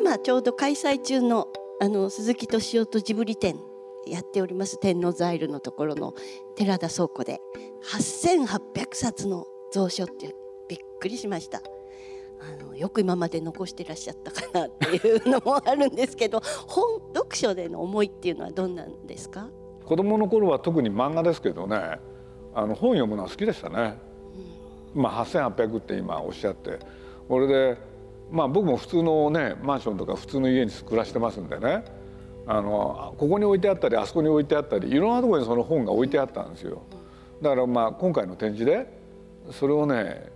今ちょうど開催中のあの鈴木敏夫とジブリ展やっております。天王ザイルのところの寺田倉庫で。8800冊の蔵書ってびっくりしました。あのよく今まで残してらっしゃったかなっていうのもあるんですけど 本読書での思いっていうのはどんなんですか？子供の頃は特に漫画ですけどねあの本読むのは好きでしたね、うん、まあ8800って今おっしゃってこれでまあ僕も普通のねマンションとか普通の家に暮らしてますんでねあのここに置いてあったりあそこに置いてあったりいろんなところにその本が置いてあったんですよ。だからまあ今回の展示でそれをね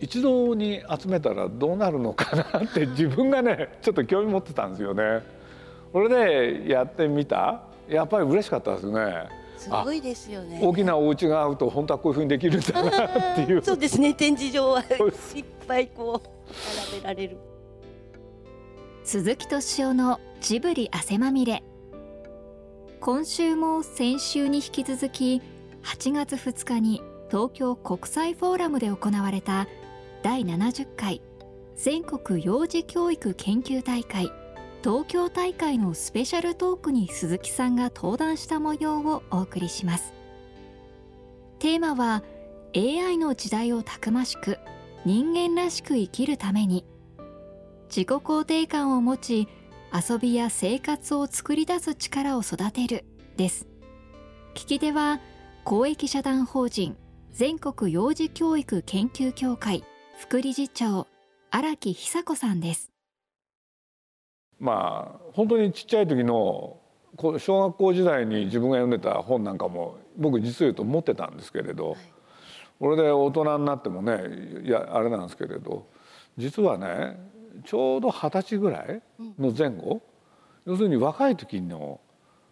一堂に集めたらどうなるのかなって自分がねちょっと興味持ってたんですよね。これでやってみたやっぱり嬉しかったですね。すごいですよね。大きなお家があると本当はこういうふうにできるんだなっていう。そうですね。展示場はいっぱいこう並べられる。鈴木敏夫のジブリ汗まみれ。今週も先週に引き続き8月2日に東京国際フォーラムで行われた第70回全国幼児教育研究大会東京大会のスペシャルトークに鈴木さんが登壇した模様をお送りします。テーマは AI の時代をたくましく人間らしく生きるために。自己肯定感を持ち遊びや生活を作り出す力を育てるです。聞き手は公益社団法人全国幼児教育研究協会副理事長荒木久子さんです。まあ本当にちっちゃい時の小学校時代に自分が読んでた本なんかも僕実を言うと持ってたんですけれど、はい、これで大人になってもねいやあれなんですけれど実はねちょうど二十歳ぐらいの前後、要するに若い時の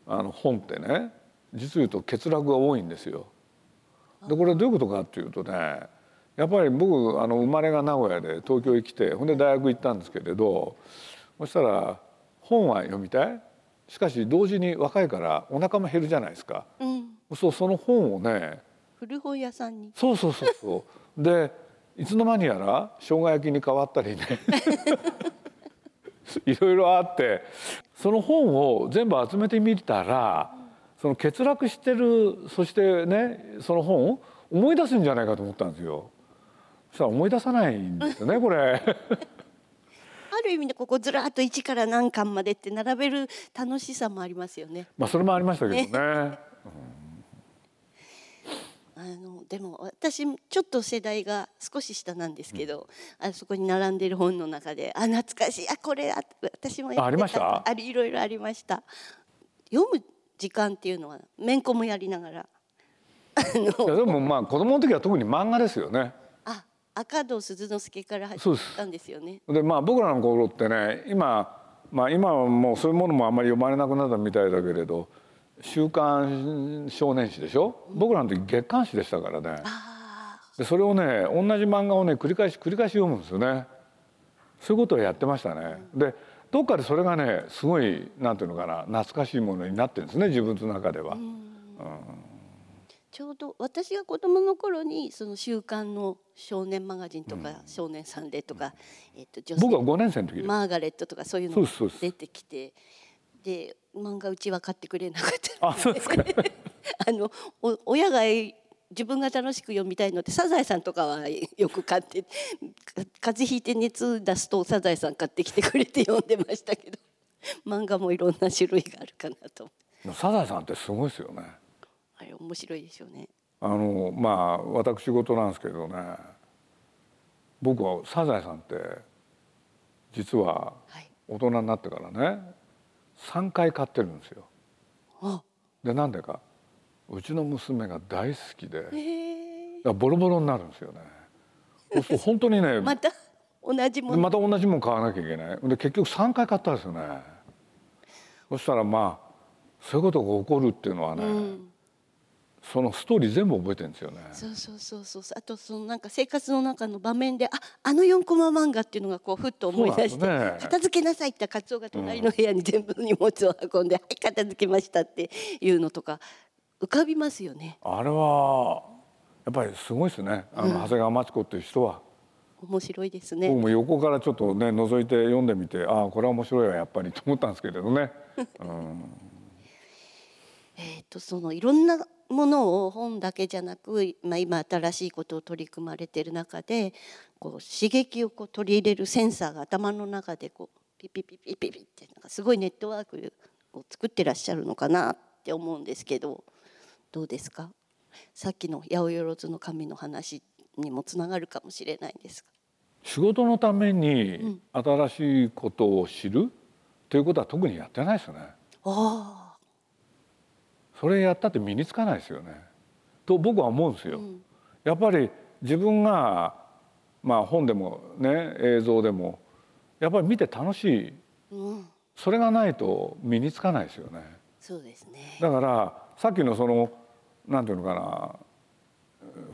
あの本ってね実を言うと欠落が多いんですよ。でこれどういうことかっていうとねやっぱり僕あの生まれが名古屋で東京へ来てほんで大学行ったんですけれどそしたら本は読みたい？しかし同時に若いからお腹も減るじゃないですか、うん、そうその本をね古本屋さんに？そうそうそうそう。でいつの間にやら生姜焼きに変わったりね。いろいろあってその本を全部集めてみたらその欠落してるそしてねその本を思い出すんじゃないかと思ったんですよ。そしたら思い出さないんですよねこれ。ある意味でここずらっと1から何巻までって並べる楽しさもありますよね。まあそれもありましたけどね。ねあのでも私ちょっと世代が少し下なんですけど、うん、あそこに並んでる本の中であ懐かしいあこれあ私もあありました？あいろいろありました。読む時間っていうのはめんこもやりながら。いやでもまあ子供の時は特に漫画ですよね赤戸鈴之助から始まったんですよね。でまあ僕らの頃ってね今まあ今はもうそういうものもあんまり読まれなくなったみたいだけれど「週刊少年誌」でしょ、うん、僕らの時月刊誌でしたからね。でそれをね同じ漫画をね繰り返し繰り返し読むんですよね。そういうことをやってましたね。うん、でどっかでそれがねすごいなんていうのかな懐かしいものになってるんですね自分の中では。うん、うんちょうど私が子供の頃にその週刊の少年マガジンとか、少年サンデーとか、えっと女性僕は5年生の時マーガレットとかそういうの出てきてで漫画うちは買ってくれなかったあそうですか。あの親が自分が楽しく読みたいのでサザエさんとかはよく買って風邪ひいて熱出すとサザエさん買ってきてくれて読んでましたけど漫画もいろんな種類があるかなと。サザエさんってすごいですよねあれ面白いでしょうね。あのまあ私事なんですけどね僕はサザエさんって実は大人になってからね3回買ってるんですよ。でなんでかうちの娘が大好きで、ボロボロになるんですよね。そうすると本当にね また同じものまた同じもの買わなきゃいけないで結局3回買ったんですよね。そしたらまあそういうことが起こるっていうのはね、うんそのストーリー全部覚えてるんですよね。そうそうそうそうあとそのなんか生活の中の場面でああの4コマ漫画っていうのがこうふっと思い出して、ね、片付けなさいってカツオが隣の部屋に全部荷物を運んで、うん、はい片付けましたっていうのとか浮かびますよね。あれはやっぱりすごいですねあの、うん、長谷川町子っていう人は。面白いですね。僕も横からちょっとね覗いて読んでみてああこれは面白いわやっぱりと思ったんですけれどね。うんえー、とそのいろんなものを本だけじゃなく、まあ、今新しいことを取り組まれてる中でこう刺激をこう取り入れるセンサーが頭の中でこうピピピピピピってなんかすごいネットワークを作ってらっしゃるのかなって思うんですけどどうですかさっきの八百万の神の話にもつながるかもしれないんですが。仕事のために新しいことを知るということは特にやってないですよね。ああそれやったって身につかないですよね。と僕は思うんですよ。やっぱり自分がまあ本でもね映像でもやっぱり見て楽しい、うん、それがないと身につかないですよね。そうですね。だからさっきのそのなんていうのかな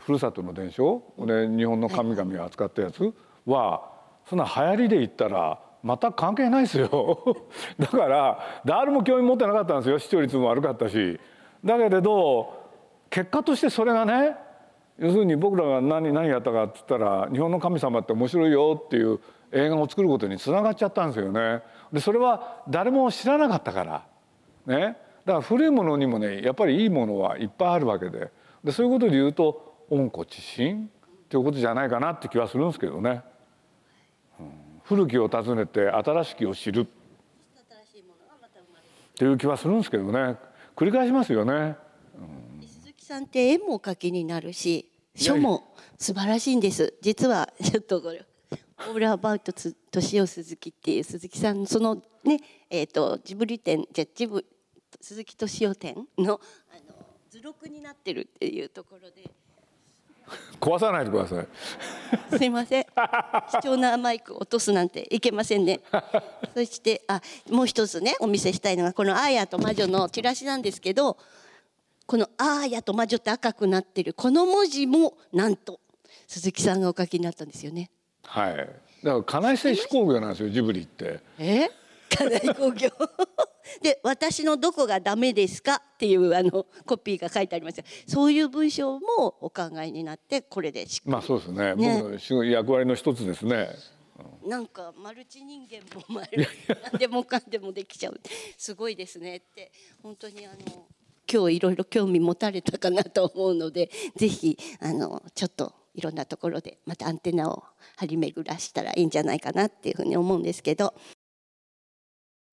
ふるさとの伝承？で日本の神々を扱ったやつ？はそんな流行りで言ったら全く関係ないですよ。だから誰も興味持ってなかったんですよ。視聴率も悪かったしだけれど結果としてそれがね要するに僕らが何何やったかっつったら「日本の神様って面白いよ」っていう映画を作ることにつながっちゃったんですよね。でそれは誰も知らなかったから。ね。だから古いものにもねやっぱりいいものはいっぱいあるわけで。でそういうことで言うと温故知新ということじゃないかなって気はするんですけどね。うん、古きを訪ねて新しきを知る。っていう気はするんですけどね繰り返しますよね。うん、鈴木さんって絵もお描きになるし書も素晴らしいんです実はちょっとこれ「オールアバウト年を鈴木」っていう鈴木さんのそのねえっ、ー、とジブリ展じゃジブ鈴木敏夫展のあの図録になってるっていうところで。壊さないでください。すいません。貴重なマイク落とすなんていけませんね。そしてあもう一つねお見せしたいのがこのアーヤと魔女のチラシなんですけど、このアーヤと魔女って赤くなってるこの文字もなんと鈴木さんがお書きになったんですよね。はい。だから金井製紙工業なんですよジブリって。え？金井工業。で私のどこがダメですかっていうあのコピーが書いてありますそういう文章もお考えになってこれでまあそうですね。ね。僕の役割の一つですね。なんかマルチ人間もマル何でもかんでもできちゃう。すごいですねって。本当にあの今日いろいろ興味持たれたかなと思うのでぜひあのちょっといろんなところでまたアンテナを張り巡らしたらいいんじゃないかなっていうふうに思うんですけど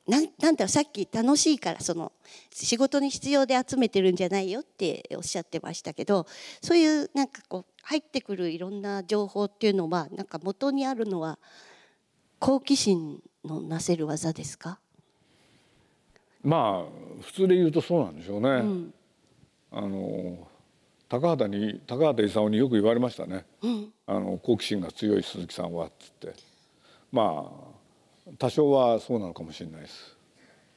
なんなんだろうさっき楽しいからその仕事に必要で集めてるんじゃないよっておっしゃってましたけどそういうなんかこう入ってくるいろんな情報っていうのはなんか元にあるのは好奇心のなせる技ですか？まあ普通で言うとそうなんでしょうね。うん、あの高畑に高畑勲によく言われましたね。うん、あの好奇心が強い鈴木さんはっつって。まあ多少はそうなのかもしれないです。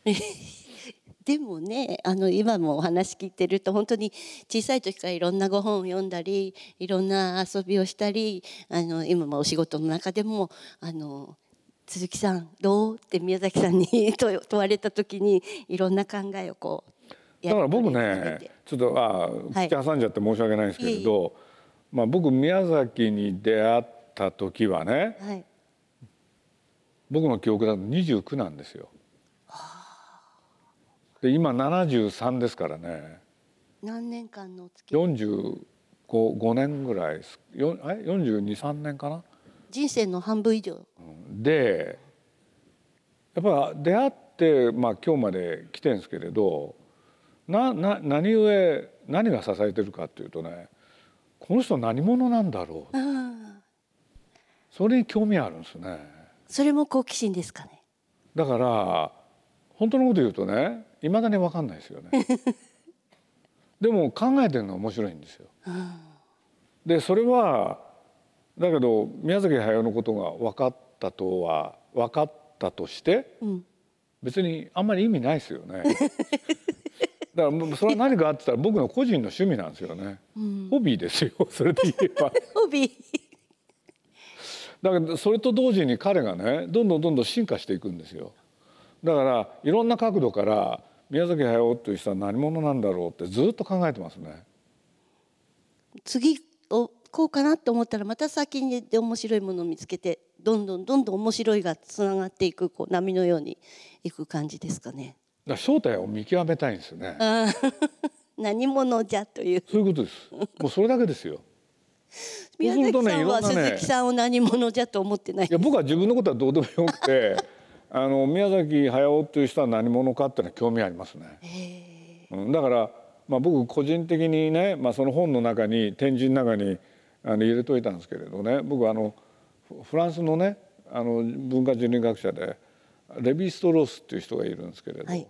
でもねあの今もお話聞いてると本当に小さい時からいろんなご本を読んだりいろんな遊びをしたりあの今もお仕事の中でもあの鈴木さんどうって宮崎さんに 問われた時にいろんな考えをこうだから僕ねちょっとあ口挟んじゃって申し訳ないんですけれど、はい、まあ、僕宮崎に出会った時はね、はい僕の記憶だと29なんですよ。で今73ですからね。何年間の月45 5年ぐらいです423年かな人生の半分以上でやっぱ出会って、まあ、今日まで来てるんですけれどなな何故何が支えてるかっていうとねこの人何者なんだろうそれに興味あるんですね。それも好奇心ですかね？だから本当のこと言うとねいまだに分かんないですよね。でも考えてるのは面白いんですよ、うん、でそれはだけど宮崎駿のことが分かったとは分かったとして、うん、別にあんまり意味ないですよね。だからそれは何かあってたら僕の個人の趣味なんですよね、うん、ホビーですよそれで言えば。ホビーだけどそれと同時に彼がねどんどんどんどん進化していくんですよ。だからいろんな角度から宮崎駿という人は何者なんだろうってずっと考えてますね。次をこうかなと思ったらまた先にで面白いものを見つけてどんどんどんどん面白いがつながっていくこう波のようにいく感じですかね。だ正体を見極めたいんですよね。何者じゃという。そういうことです。もうそれだけですよ。宮崎さんは鈴木さんを何者じゃと思ってない？いや僕は自分のことはどうでもよくて あの宮崎駿っていう人は何者かっていうのは興味ありますね。うん、だから、まあ、僕個人的にね、まあ、その本の中に展示の中にあの入れといたんですけれどね僕あのフランスのねあの文化人類学者でレヴィ・ストロースっていう人がいるんですけれど、はい、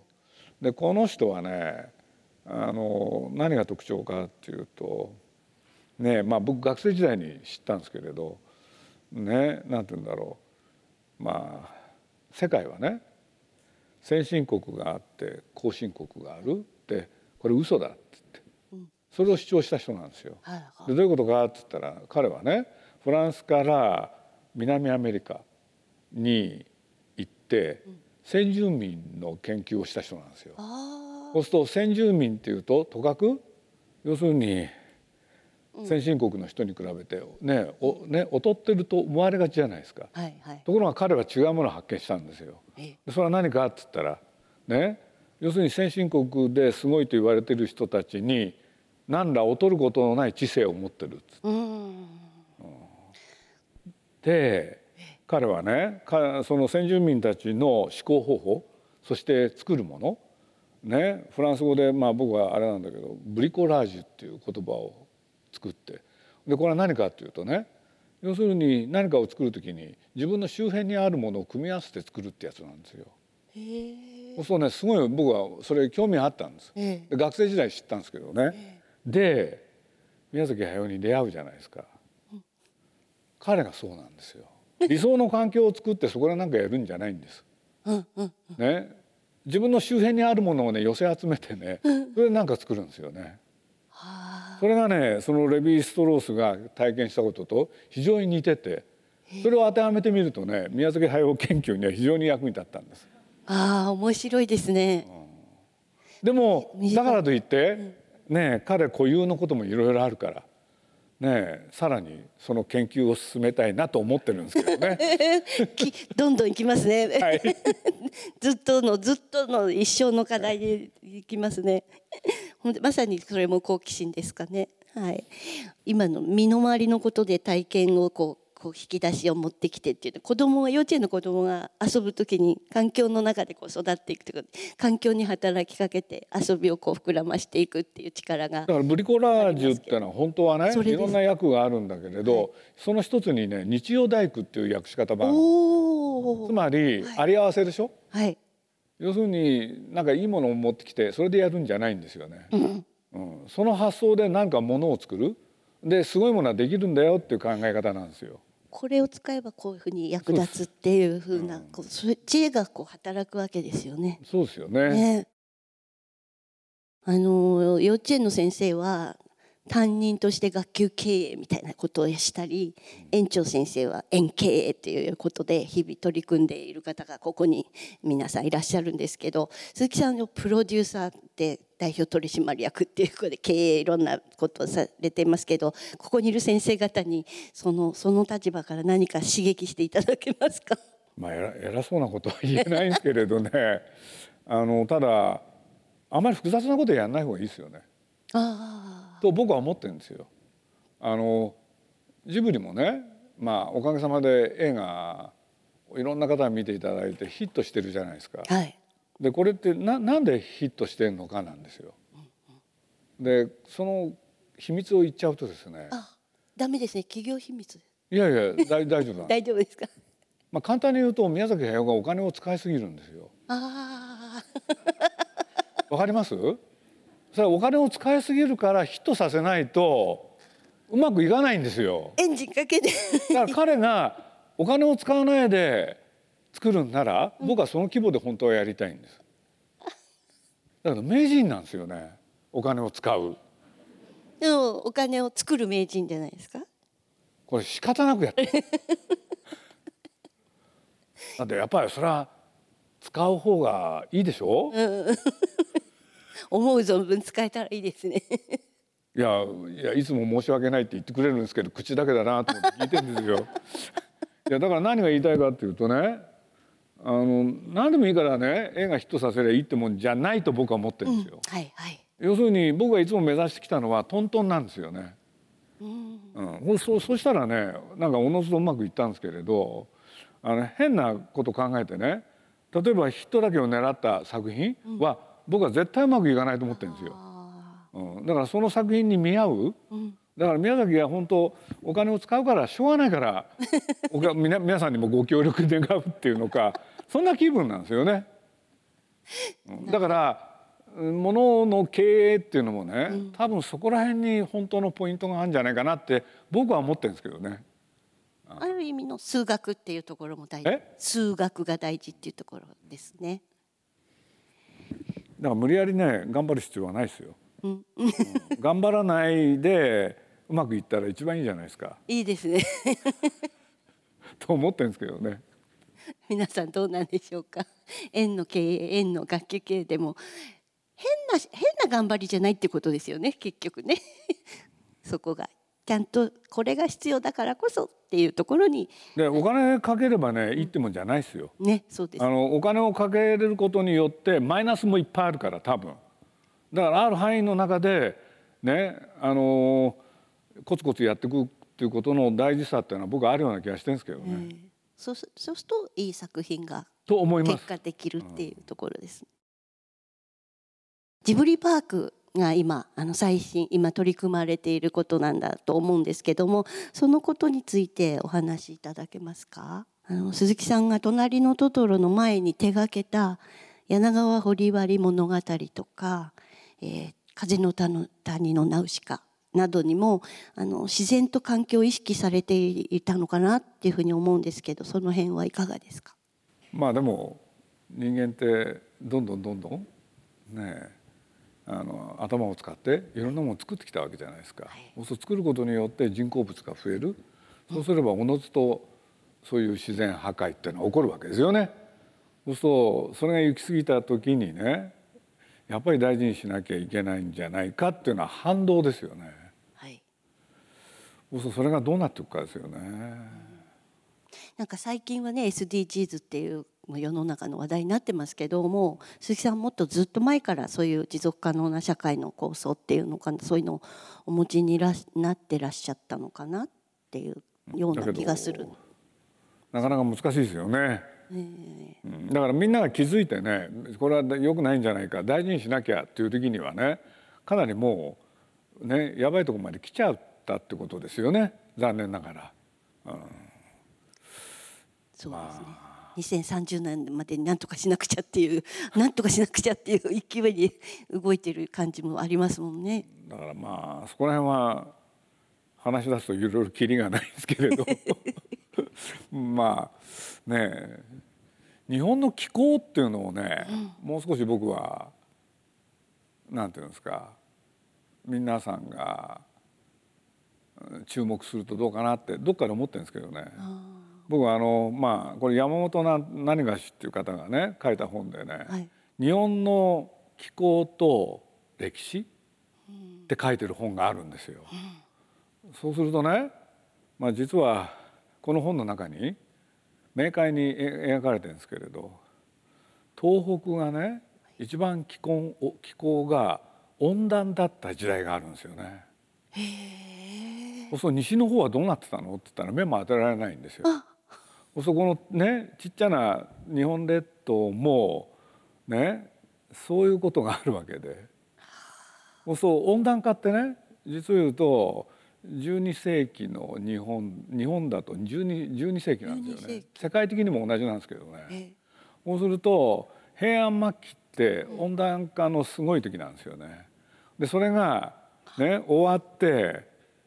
でこの人はねあの何が特徴かっていうとねまあ僕学生時代に知ったんですけれどねなんて言うんだろう。まあ世界はね先進国があって後進国があるってこれ嘘だって言ってそれを主張した人なんですよ。でどういうことかって言ったら彼はねフランスから南アメリカに行って先住民の研究をした人なんですよ。そうすると先住民っていうととかく？要するに先進国の人に比べてねおね劣ってると思われがちじゃないですか、はいはい、ところが彼は違うものを発見したんですよ。それは何かって言ったらね要するに先進国ですごいと言われてる人たちに何ら劣ることのない知性を持ってるっつって。で彼はねその先住民たちの思考方法そして作るものねフランス語でまあ僕はあれなんだけどブリコラージュっていう言葉を作ってでこれは何かっていうとね要するに何かを作る時に自分の周辺にあるものを組み合わせて作るってやつなんですよ。そうねすごい僕はそれ興味あったんです。で学生時代知ったんですけどね。で宮崎駿に出会うじゃないですか。彼がそうなんですよ。理想の環境を作ってそこで何かやるんじゃないんです。ね、自分の周辺にあるものをね寄せ集めてねそれで何か作るんですよね。それがねそのレヴィ・ストロースが体験したことと非常に似ててそれを当てはめてみるとね宮崎駿研究には非常に役に立ったんです。ああ面白いですね、うん、でもだからといってね彼固有のこともいろいろあるからねさらにその研究を進めたいなと思ってるんですけどね。どんどんいきますね、はい、ずっとのずっとの一生の課題でいきますね。まさにそれも好奇心ですかね。はい、今の身の回りのことで体験をこうこう引き出しを持ってきてっていう子供が幼稚園の子供が遊ぶ時に環境の中でこう育っていくという環境に働きかけて遊びをこう膨らましていくっていう力がだからブリコラージュっていうのは本当はねいろんな役があるんだけれど、はい、その一つにね日曜大工っていう訳し方もあるつまり、あり合わせでしょ、はい、要するになんかいいものを持ってきてそれでやるんじゃないんですよね。うん、うん、その発想で何かものを作る？ですごいものはできるんだよっていう考え方なんですよ。これを使えばこういうふうに役立つっていうふうな、こう知恵がこう働くわけですよね。そうですよね。ねあの幼稚園の先生は担任として学級経営みたいなことをしたり園長先生は園経営っていうことで日々取り組んでいる方がここに皆さんいらっしゃるんですけど鈴木さんのプロデューサーって代表取締役っていうことで経営いろんなことをされていますけどここにいる先生方にそのその立場から何か刺激していただけますか？まあ偉そうなことは言えないんですけれどねあのただあまり複雑なことやらない方がいいですよね。あと僕は思ってるんですよ。あのジブリもね、まあ、おかげさまで映画いろんな方が見ていただいてヒットしてるじゃないですか。はい、でこれってななんでヒットしてるのかなんですよ。でその秘密を言っちゃうとですね。あダメですね企業秘密。いやいや大大丈夫 大丈夫ですか？まあ簡単に言うと宮崎駿がお金を使いすぎるんですよ。ああ。わかります？それはお金を使いすぎるからヒットさせないとうまくいかないんですよ。エンジンかけてだから彼がお金を使わないで作るんなら、僕はその規模で本当はやりたいんです。だから名人なんですよねお金を使う。でもお金を作る名人じゃないですか？これ仕方なくやって。だってやっぱりそれは使う方がいいでしょ？うん思う存分使えたらいいですねいやいやいつも申し訳ないって言ってくれるんですけど口だけだなと思って聞いてるんですよ。いやだから何が言いたいかっていうとねあの何でもいいからね映画ヒットさせりゃいいってもんじゃないと僕は思ってるんですよ。うん、はいはい。要するに僕がいつも目指してきたのはトントンなんですよね。うん、うん、そそしたらねなんかおのずとうまくいったんですけれどあの変なこと考えてね例えばヒットだけを狙った作品は、僕は絶対うまくいかないと思ってるんですよ。うん、だからその作品に見合う、だから宮崎が本当お金を使うからしょうがないから おか皆皆さんにもご協力願うっていうのかそんな気分なんですよね。うんだから物の経営っていうのもね、多分そこら辺に本当のポイントがあるんじゃないかなって僕は思ってるんですけどね。ある意味の数学っていうところも大事え？数学が大事っていうところですね。だから無理やりね頑張る必要はないですよ。うん頑張らないでうまくいったら一番いいじゃないですかいいですね。と思ってるんですけどね。皆さんどうなんでしょうか。園の経営、園の楽器経営でも変な変な頑張りじゃないってことですよね。結局ね。そこがちゃんとこれが必要だからこそっていうところにでお金かければねいいってもんじゃないですよ。ね、そうですあ。のお金をかけれることによってマイナスもいっぱいあるから多分だからある範囲の中でねあのコツコツやっていくっていうことの大事さっていうのは僕はあるような気がしてるんですけどね。そうすそうするといい作品がと思います。結果できるっていうところです。ジブリパークが今あの最新今取り組まれていることなんだと思うんですけどもそのことについてお話しいただけますか？あの鈴木さんが「隣のトトロ」の前に手がけた「柳川掘割物語」とか「えー風の谷のナウシカ」などにもあの自然と環境を意識されていたのかなっていうふうに思うんですけどその辺はいかがですか？まあでも人間ってどんどんどんどんねえあの頭を使っていろんなものを作ってきたわけじゃないですか。そうすると作ることによって人工物が増える。そうすればおのずとそういう自然破壊っていうのは起こるわけですよね。そうするとそれが行き過ぎた時にねやっぱり大事にしなきゃいけないんじゃないかっていうのは反動ですよね。はいそうするとそれがどうなっていくかですよね。なんか最近はね SDGs っていう世の中の話題になってますけども鈴木さんもっとずっと前からそういう持続可能な社会の構想っていうのかなそういうのをお持ちになってらっしゃったのかなっていうような気がする。なかなか難しいですよね。うんだからみんなが気づいてねこれは良くないんじゃないか大事にしなきゃっていう時にはねかなりもうねやばいところまで来ちゃったってことですよね残念ながら。そうですね。2030年までに何とかしなくちゃっていう 何とかしなくちゃっていう勢いに動いてる感じもありますもんね。だからまあそこら辺は話し出すといろいろキリがないですけれど まあね日本の気候っていうのをね、もう少し僕はなんていうんですか皆さんが注目するとどうかなってどっかで思ってるんですけどね。僕はあのまあこれ山本な何がしっていう方がね書いた本でね、はい日本の気候と歴史って書いてる本があるんですよ。そうするとね、まあ、実はこの本の中に明快にえ描かれてるんですけれど東北がね一番気候気候が温暖だった時代があるんですよね。そうすると西の方はどうなってたの？って言ったら目も当てられないんですよ。そこのねちっちゃな日本列島もねそういうことがあるわけでそう温暖化ってね実を言うと12世紀の日本日本だと 12, 12世紀なんですよ12世ね世界的にも同じなんですけどねえそうすると平安末期って温暖化のすごい時なんですよね。でそれがね終わって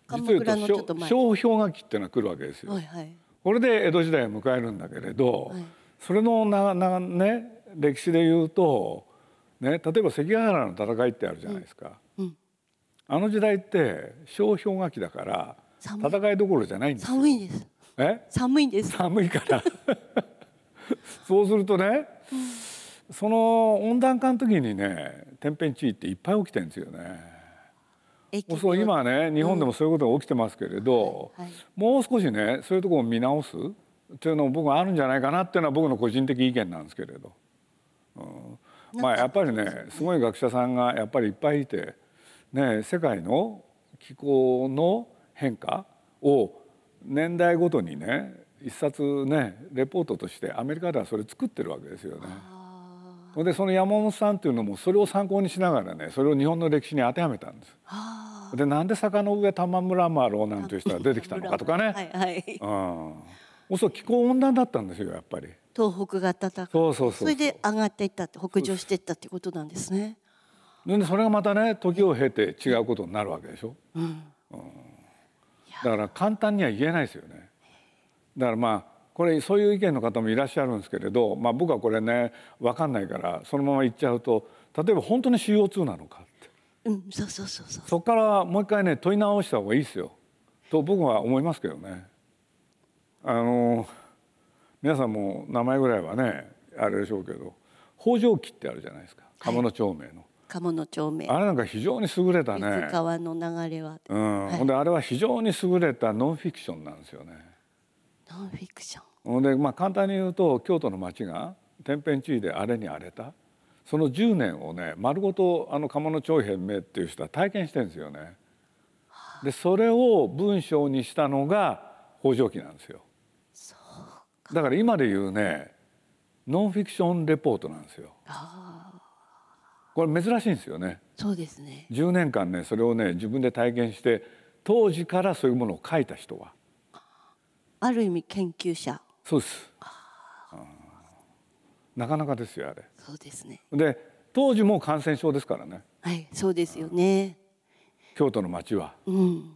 実を言うと小氷河期っていうのが来るわけですよ。はいはい。これで江戸時代を迎えるんだけれど、はいそれのなな、ね、歴史で言うと、ね、例えば関ヶ原の戦いってあるじゃないですか、うんあの時代って小氷河期だから戦いどころじゃないんですよ。寒いです。え？寒いんです。寒いから そうするとね、その温暖化の時にね天変地異っていっぱい起きてるんですよね。そう今はね日本でもそういうことが起きてますけれど、うんはいはい、もう少しねそういうところを見直すっていうのも僕はあるんじゃないかなっていうのは僕の個人的意見なんですけれど、うん、まあやっぱりねすごい学者さんがやっぱりいっぱいいて、ね、世界の気候の変化を年代ごとにね一冊ねレポートとしてアメリカではそれ作ってるわけですよね。でその山本さんっていうのもそれを参考にしながらねそれを日本の歴史に当てはめたんです。でなんで坂の上玉村丸なんていう人が出てきたのかとかね。はいはい、うん、そう気候温暖だったんですよやっぱり。東北が暖かそうそうそうそれで上がっていったって北上していったってことなんですね。でそれがまたね時を経て違うことになるわけでしょ。うん、うん、だから簡単には言えないですよね。だからまあこれそういう意見の方もいらっしゃるんですけれど、まあ、僕はこれね分かんないからそのまま言っちゃうと例えば本当に CO2 なのかって、うん、そうそうそうそう。そこからもう一回ね問い直した方がいいですよ。と僕は思いますけどね。あの皆さんも名前ぐらいはねあれでしょうけど北条記ってあるじゃないですか。鴨の町名の。鴨の町名。あれなんか非常に優れたね。川の流れは、うん、はい、であれは非常に優れたノンフィクションなんですよね。ノンフィクションでまあ簡単に言うと京都の町が天変地異で荒れに荒れたその10年をね丸ごとあの鴨の長編名っていう人は体験してるんですよね。でそれを文章にしたのが北条記なんですよ。だから今で言うねノンフィクションレポートなんですよ。これ珍しいんですよね。そうですね。10年間ねそれをね自分で体験して当時からそういうものを書いた人は。ある意味研究者そうです。なかなかですよあれ。そうですね。で当時も感染症ですからね。はい、そうですよね。京都の街は。うん。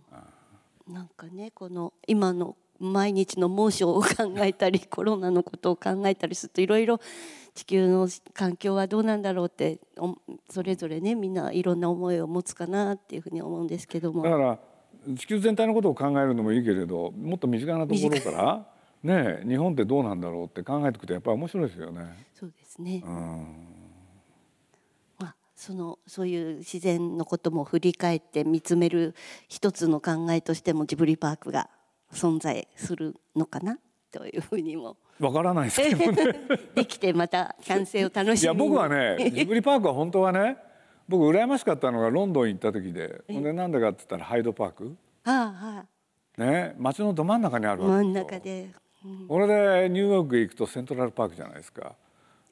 なんかねこの今の毎日の猛暑を考えたり コロナのことを考えたりするといろいろ地球の環境はどうなんだろうってそれぞれねみんないろんな思いを持つかなっていうふうに思うんですけどもだから地球全体のことを考えるのもいいけれどもっと身近なところからね日本ってどうなんだろうって考えていくとやっぱり面白いですよね。そうですね、うん。まあ、そのそういう自然のことも振り返って見つめる一つの考えとしてもジブリパークが存在するのかなというふうにも。わからないですけどね。できてまた完成を楽しみいや僕はね ジブリパークは本当はね僕羨ましかったのがロンドン行った時で。ほんでなんでかって言ったらハイドパーク、はあはあ、ね街のど真ん中にあるわけ真ん中でこれでニューヨーク行くとセントラルパークじゃないですか。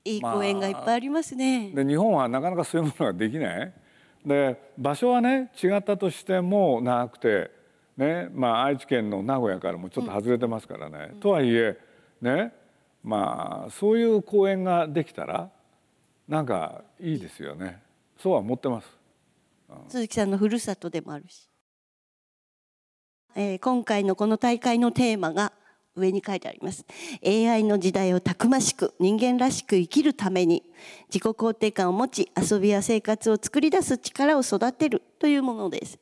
いい公園がいっぱいありますね。で日本はなかなかそういうものができない。で場所はね違ったとしても長くてねまあ愛知県の名古屋からもちょっと外れてますからね。うん、とはいえねまあそういう公園ができたらなんかいいですよね。そうは思ってます。うん、鈴木さんのふるさとでもあるし。えー、今回のこの大会のテーマが上に書いてあります。AI の時代をたくましく人間らしく生きるために自己肯定感を持ち遊びや生活を作り出す力を育てるというものです。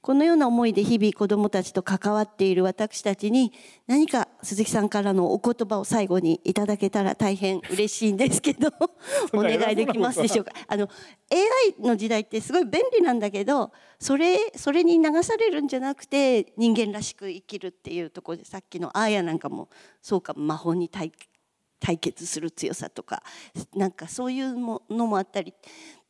このような思いで日々子どもたちと関わっている私たちに何か鈴木さんからのお言葉を最後にいただけたら大変嬉しいんですけど お願いできますでしょうか？あの AI の時代ってすごい便利なんだけどそれそれに流されるんじゃなくて人間らしく生きるっていうところでさっきのアーヤなんかもそうか魔法に対対決する強さとかなんかそういうのもあったり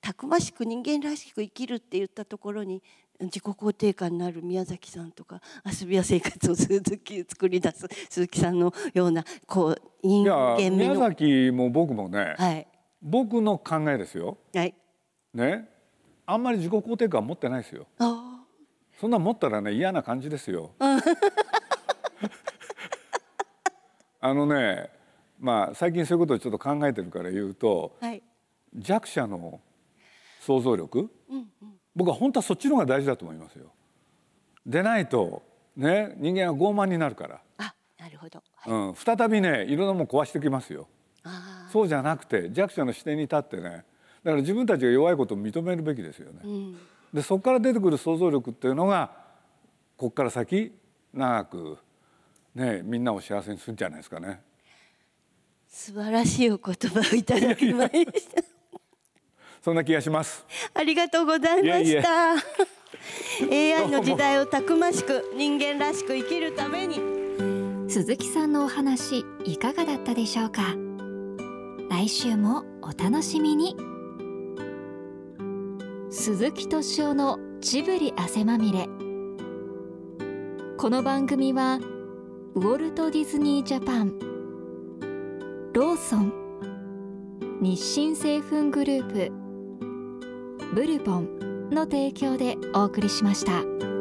たくましく人間らしく生きるって言ったところに自己肯定感のある宮崎さんとか遊びや生活を鈴木作り出す鈴木さんのようなこう人間宮崎も僕もね、はい、僕の考えですよ、はい、ね。あんまり自己肯定感持ってないですよ。そんな持ったらね嫌な感じですよ。あのねまあ最近そういうことをちょっと考えてるから言うと、はい、弱者の想像力、うんうん僕は本当はそっちの方が大事だと思いますよ。でないとね人間は傲慢になるから。あなるほど、はい、うん、再びねいろんなもん壊してきますよ。そうじゃなくて弱者の視点に立ってねだから自分たちが弱いことを認めるべきですよね。うん、でそこから出てくる想像力っていうのがここから先長くねみんなを幸せにするんじゃないですかね。素晴らしいお言葉をいただきました。そんな気がします。ありがとうございました。AI の時代をたくましく人間らしく生きるために。鈴木さんのお話いかがだったでしょうか？来週もお楽しみに。鈴木敏夫のジブリ汗まみれ。この番組はウォルト・ディズニー・ジャパンローソン日清製粉グループブルボンの提供でお送りしました。